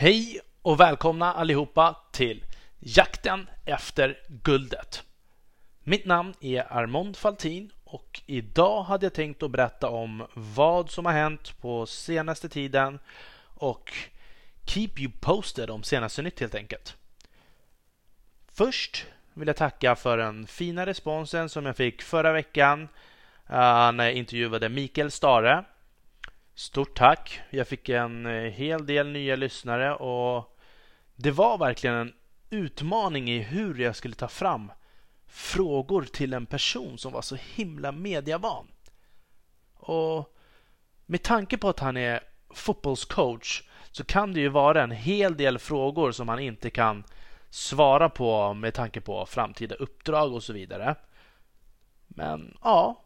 Hej och välkomna allihopa till Jakten efter guldet. Mitt namn är Armond Faltin och idag hade jag tänkt att berätta om vad som har hänt på senaste tiden och keep you posted om senaste nytt helt enkelt. Först vill jag tacka för den fina responsen som jag fick förra veckan eh, när jag intervjuade Mikael Stare Stort tack! Jag fick en eh, hel del nya lyssnare och det var verkligen en utmaning i hur jag skulle ta fram frågor till en person som var så himla mediavan. Och med tanke på att han är fotbollscoach så kan det ju vara en hel del frågor som han inte kan svara på med tanke på framtida uppdrag och så vidare. Men ja,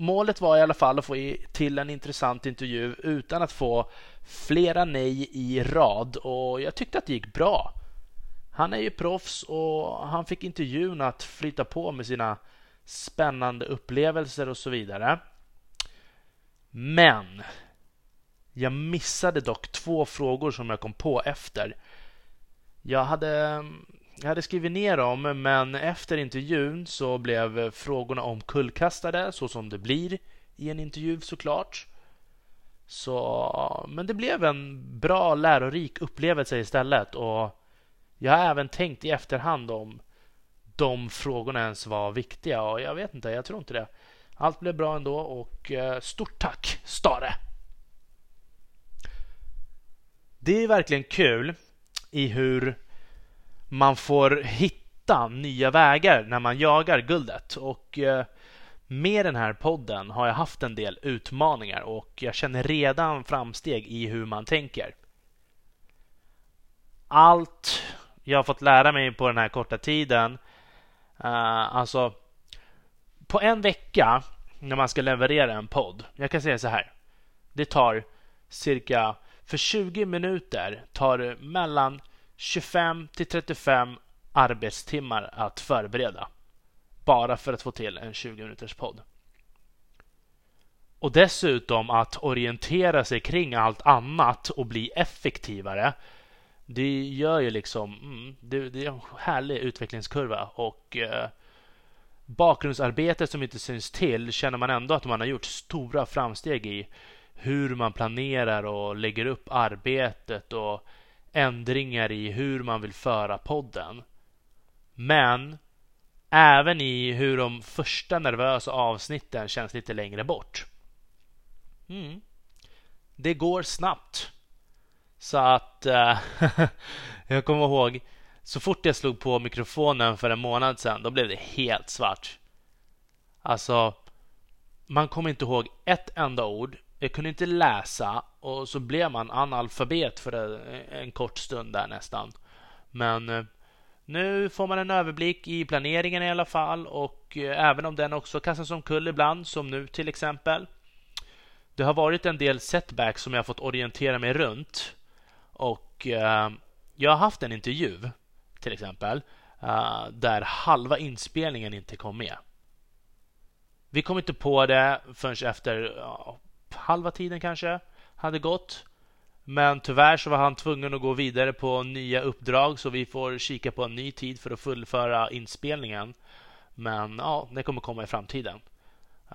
målet var i alla fall att få till en intressant intervju utan att få flera nej i rad och jag tyckte att det gick bra. Han är ju proffs och han fick intervjun att flyta på med sina spännande upplevelser och så vidare. Men jag missade dock två frågor som jag kom på efter. Jag hade jag hade skrivit ner dem, men efter intervjun så blev frågorna omkullkastade, så som det blir i en intervju såklart. Så, men det blev en bra lärorik upplevelse istället och jag har även tänkt i efterhand om de frågorna ens var viktiga och jag vet inte, jag tror inte det. Allt blev bra ändå och eh, stort tack Stare! Det är verkligen kul i hur man får hitta nya vägar när man jagar guldet. Och eh, med den här podden har jag haft en del utmaningar och jag känner redan framsteg i hur man tänker. Allt jag har fått lära mig på den här korta tiden, eh, alltså på en vecka när man ska leverera en podd. Jag kan säga så här. Det tar cirka, för 20 minuter tar det mellan 25 till 35 arbetstimmar att förbereda. Bara för att få till en 20 minuters podd. Och dessutom att orientera sig kring allt annat och bli effektivare. Det gör ju liksom, mm, det, det, är en härlig utvecklingskurva och eh, bakgrundsarbetet som inte syns till känner man ändå att man har gjort stora framsteg i hur man planerar och lägger upp arbetet och ändringar i hur man vill föra podden. Men även i hur de första nervösa avsnitten känns lite längre bort. Mm. Det går snabbt. Så att äh, jag kommer ihåg så fort jag slog på mikrofonen för en månad sedan, då blev det helt svart. Alltså, man kommer inte ihåg ett enda ord jag kunde inte läsa och så blev man analfabet för en kort stund där nästan. Men eh, nu får man en överblick i planeringen i alla fall och eh, även om den också kastas omkull ibland som nu till exempel. Det har varit en del setbacks som jag fått orientera mig runt och eh, jag har haft en intervju till exempel där halva inspelningen inte kom med. Vi kom inte på det förrän efter halva tiden kanske hade gått. Men tyvärr så var han tvungen att gå vidare på nya uppdrag så vi får kika på en ny tid för att fullföra inspelningen. Men ja, det kommer komma i framtiden.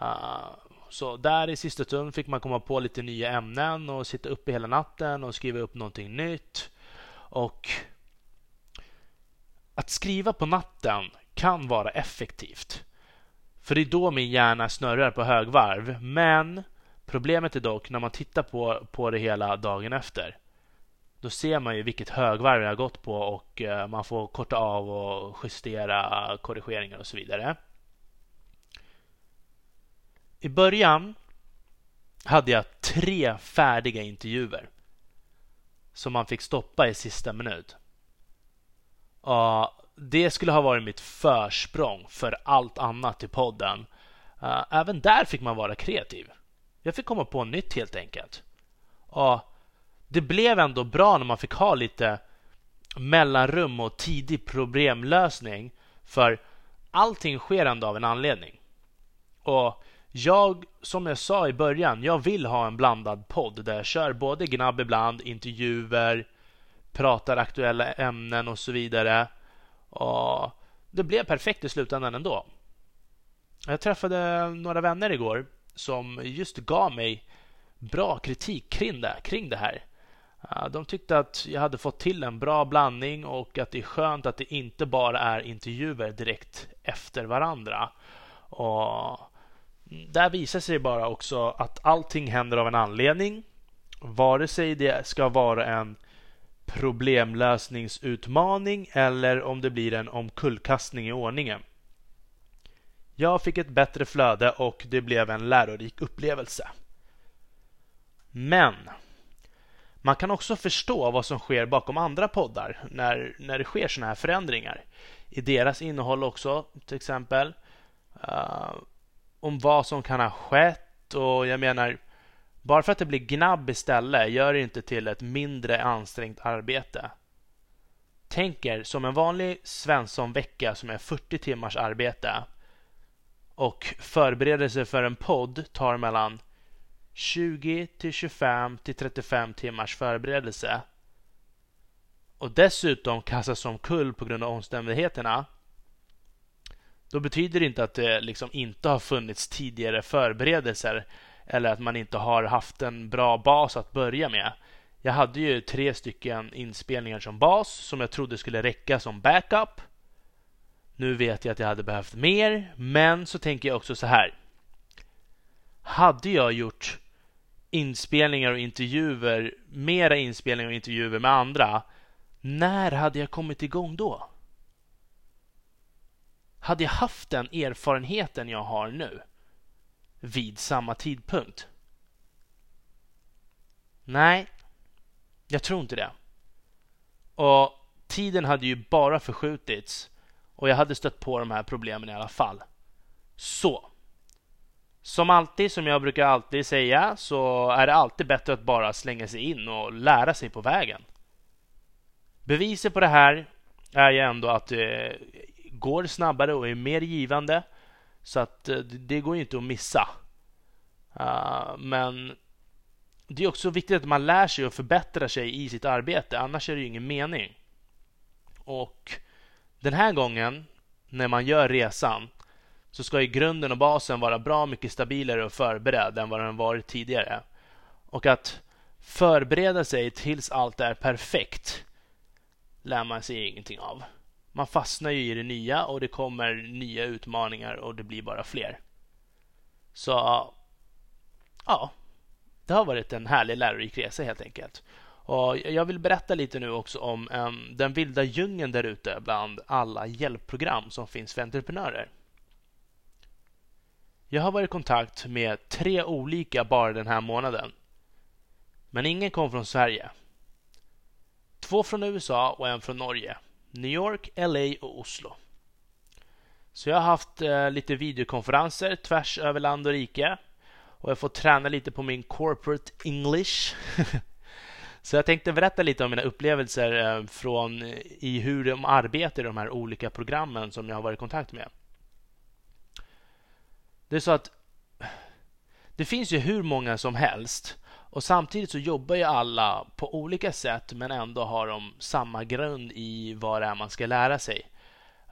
Uh, så där i sista stund fick man komma på lite nya ämnen och sitta uppe hela natten och skriva upp någonting nytt. Och att skriva på natten kan vara effektivt. För det är då min hjärna snurrar på högvarv. Men Problemet är dock när man tittar på, på det hela dagen efter. Då ser man ju vilket högvarv jag har gått på och eh, man får korta av och justera korrigeringar och så vidare. I början hade jag tre färdiga intervjuer som man fick stoppa i sista minut. Och det skulle ha varit mitt försprång för allt annat i podden. Eh, även där fick man vara kreativ. Jag fick komma på nytt helt enkelt. Och det blev ändå bra när man fick ha lite mellanrum och tidig problemlösning. För allting sker ändå av en anledning. Och jag, som jag sa i början, jag vill ha en blandad podd där jag kör både gnabb ibland, intervjuer, pratar aktuella ämnen och så vidare. Och det blev perfekt i slutändan ändå. Jag träffade några vänner igår som just gav mig bra kritik kring det, kring det här. De tyckte att jag hade fått till en bra blandning och att det är skönt att det inte bara är intervjuer direkt efter varandra. Och där visar sig bara också att allting händer av en anledning. Vare sig det ska vara en problemlösningsutmaning eller om det blir en omkullkastning i ordningen. Jag fick ett bättre flöde och det blev en lärorik upplevelse. Men man kan också förstå vad som sker bakom andra poddar när, när det sker sådana här förändringar. I deras innehåll också, till exempel. Uh, om vad som kan ha skett och jag menar bara för att det blir gnabb istället gör det inte till ett mindre ansträngt arbete. Tänk er som en vanlig Svensson-vecka som är 40 timmars arbete och förberedelse för en podd tar mellan 20 till 25 till 35 timmars förberedelse och dessutom kastas omkull på grund av omständigheterna då betyder det inte att det liksom inte har funnits tidigare förberedelser eller att man inte har haft en bra bas att börja med. Jag hade ju tre stycken inspelningar som bas som jag trodde skulle räcka som backup. Nu vet jag att jag hade behövt mer, men så tänker jag också så här. Hade jag gjort inspelningar och intervjuer, mera inspelningar och intervjuer med andra, när hade jag kommit igång då? Hade jag haft den erfarenheten jag har nu vid samma tidpunkt? Nej, jag tror inte det. Och tiden hade ju bara förskjutits och jag hade stött på de här problemen i alla fall. Så. Som alltid, som jag brukar alltid säga, så är det alltid bättre att bara slänga sig in och lära sig på vägen. Beviset på det här är ju ändå att det går snabbare och är mer givande. Så att eh, det går ju inte att missa. Ah, men det är också viktigt att man lär sig och förbättrar sig i sitt arbete. Annars är det ju ingen mening. Och den här gången när man gör resan så ska ju grunden och basen vara bra mycket stabilare och förberedd än vad den varit tidigare. Och att förbereda sig tills allt är perfekt lär man sig ingenting av man fastnar ju i det nya och det kommer nya utmaningar och det blir bara fler. Så ja, det har varit en härlig lärorik resa helt enkelt. Och jag vill berätta lite nu också om um, den vilda djungeln där ute bland alla hjälpprogram som finns för entreprenörer. Jag har varit i kontakt med tre olika bara den här månaden. Men ingen kom från Sverige. Två från USA och en från Norge. New York, LA och Oslo. Så jag har haft eh, lite videokonferenser tvärs över land och rike. Och jag får träna lite på min corporate English. Så jag tänkte berätta lite om mina upplevelser eh, från i hur de arbetar i de här olika programmen som jag har varit i kontakt med. Det är så att det finns ju hur många som helst och samtidigt så jobbar ju alla på olika sätt men ändå har de samma grund i vad det är man ska lära sig.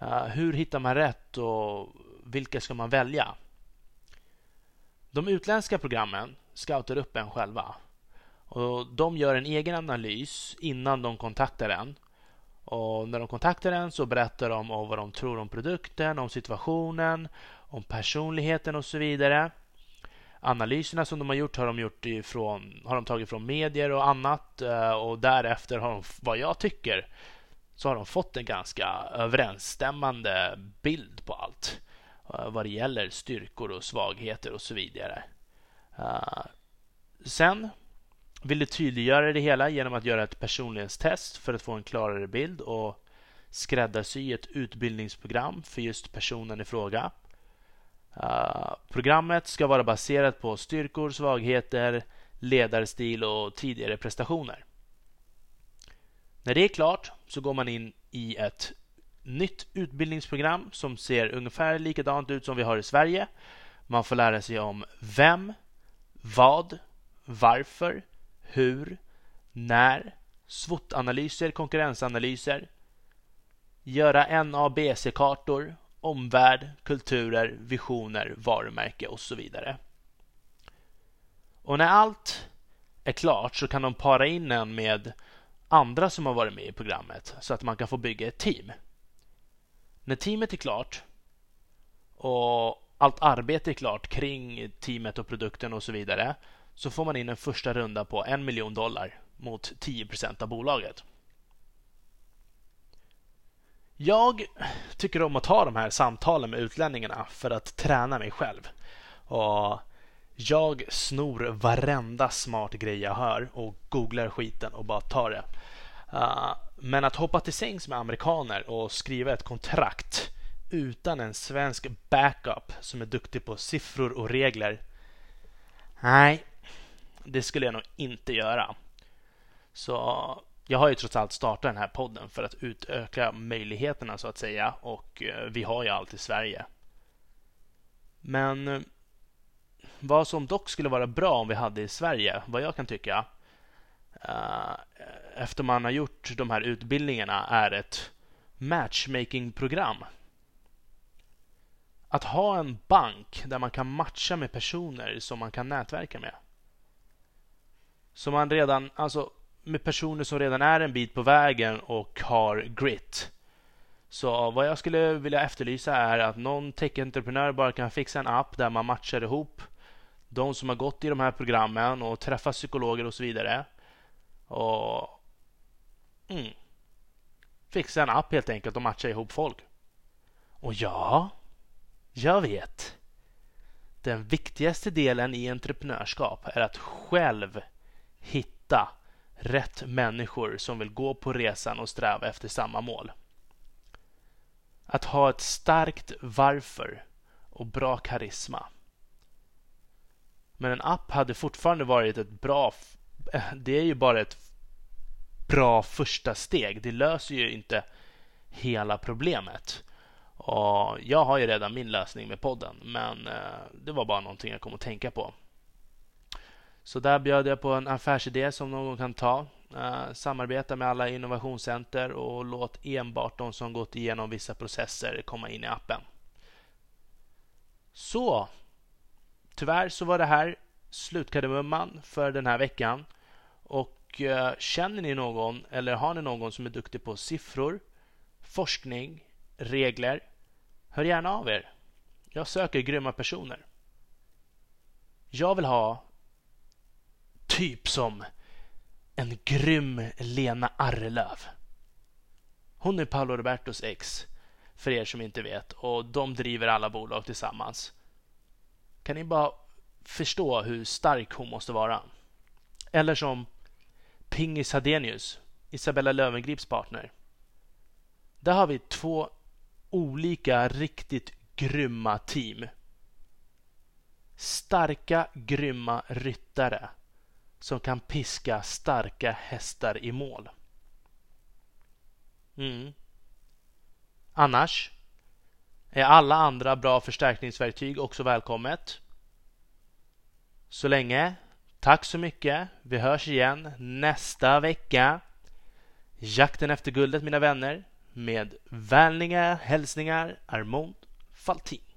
Eh, hur hittar man rätt och vilka ska man välja? De utländska programmen scoutar upp en själva. Och De gör en egen analys innan de kontaktar en. Och När de kontaktar en så berättar de om vad de tror om produkten, om situationen, om personligheten och så vidare analyserna som de har gjort har de, gjort ifrån, har de tagit från medier och annat eh, och därefter har de, vad jag tycker, så har de fått en ganska överensstämmande bild på allt eh, vad det gäller styrkor och svagheter och så vidare. Eh, sen vill du tydliggöra det hela genom att göra ett personlighetstest för att få en klarare bild och skräddarsy ett utbildningsprogram för just personen i fråga. Uh, programmet ska vara baserat på styrkor, svagheter, ledarstil och tidigare prestationer. När det är klart så går man in i ett nytt utbildningsprogram som ser ungefär likadant ut som vi har i Sverige. Man får lära sig om vem, vad, varför, hur, när, SWOT-analyser, konkurrensanalyser, göra NABC-kartor, omvärld, kulturer, visioner, varumärke och så vidare. Och när allt är klart så kan de para in en med andra som har varit med i programmet så att man kan få bygga ett team. När teamet är klart och allt arbete är klart kring teamet och produkten och så vidare så får man in en första runda på en miljon dollar mot 10% av bolaget. Jag tycker om att ha de här samtalen med utlänningarna för att träna mig själv. Och jag snor varenda smart grej jag hör och googlar skiten och bara tar det. Ah, men att hoppa till sängs med amerikaner och skriva ett kontrakt utan en svensk backup som är duktig på siffror och regler. Nej, det skulle jag nog inte göra. Så jag har ju trots allt startat den här podden för att utöka möjligheterna så att säga och eh, vi har ju allt i Sverige. Men vad som dock skulle vara bra om vi hade i Sverige, vad jag kan tycka, eh, efter man har gjort de här utbildningarna, är ett matchmaking-program. Att ha en bank där man kan matcha med personer som man kan nätverka med som man redan, alltså med personer som redan är en bit på vägen och har grit. Så vad jag skulle vilja efterlysa är att någon tech-entreprenör bara kan fixa en app där man matchar ihop de som har gått i de här programmen och träffat psykologer och så vidare. Och mm, fixa en app helt enkelt och matcha ihop folk. Och ja, jag vet. Den viktigaste delen i entreprenörskap är att själv hitta rätt människor som vill gå på resan och sträva efter samma mål. Att ha ett starkt varför och bra karisma. Men en app hade fortfarande varit ett bra... Det är ju bara ett bra första steg. Det löser ju inte hela problemet. Och jag har ju redan min lösning med podden, men eh, det var bara någonting jag kom att tänka på. Så där bjöd jag på en affärsidé som någon kan ta. Uh, samarbeta med alla innovationscenter och låt enbart de som gått igenom vissa processer komma in i appen. Så, tyvärr så var det här slutkardemumman för den här veckan. Och uh, känner ni någon eller har ni någon som är duktig på siffror, forskning, regler? Hör gärna av er. Jag söker grymma personer. Jag vill ha typ som en grym Lena Arrelöv. Hon är Paolo Robertos ex, för er som inte vet, och de driver alla bolag tillsammans. Kan ni bara förstå hur stark hon måste vara? Eller som Pingis Hadenius, Isabella Lövengrips partner. Där har vi två olika riktigt grymma team. Starka, grymma ryttare som kan piska starka hästar i mål. Mm. Annars är alla andra bra förstärkningsverktyg också välkommet. Så länge, tack så mycket. Vi hörs igen nästa vecka. Jakten efter guldet mina vänner. Med vänliga hälsningar Armond Faltin.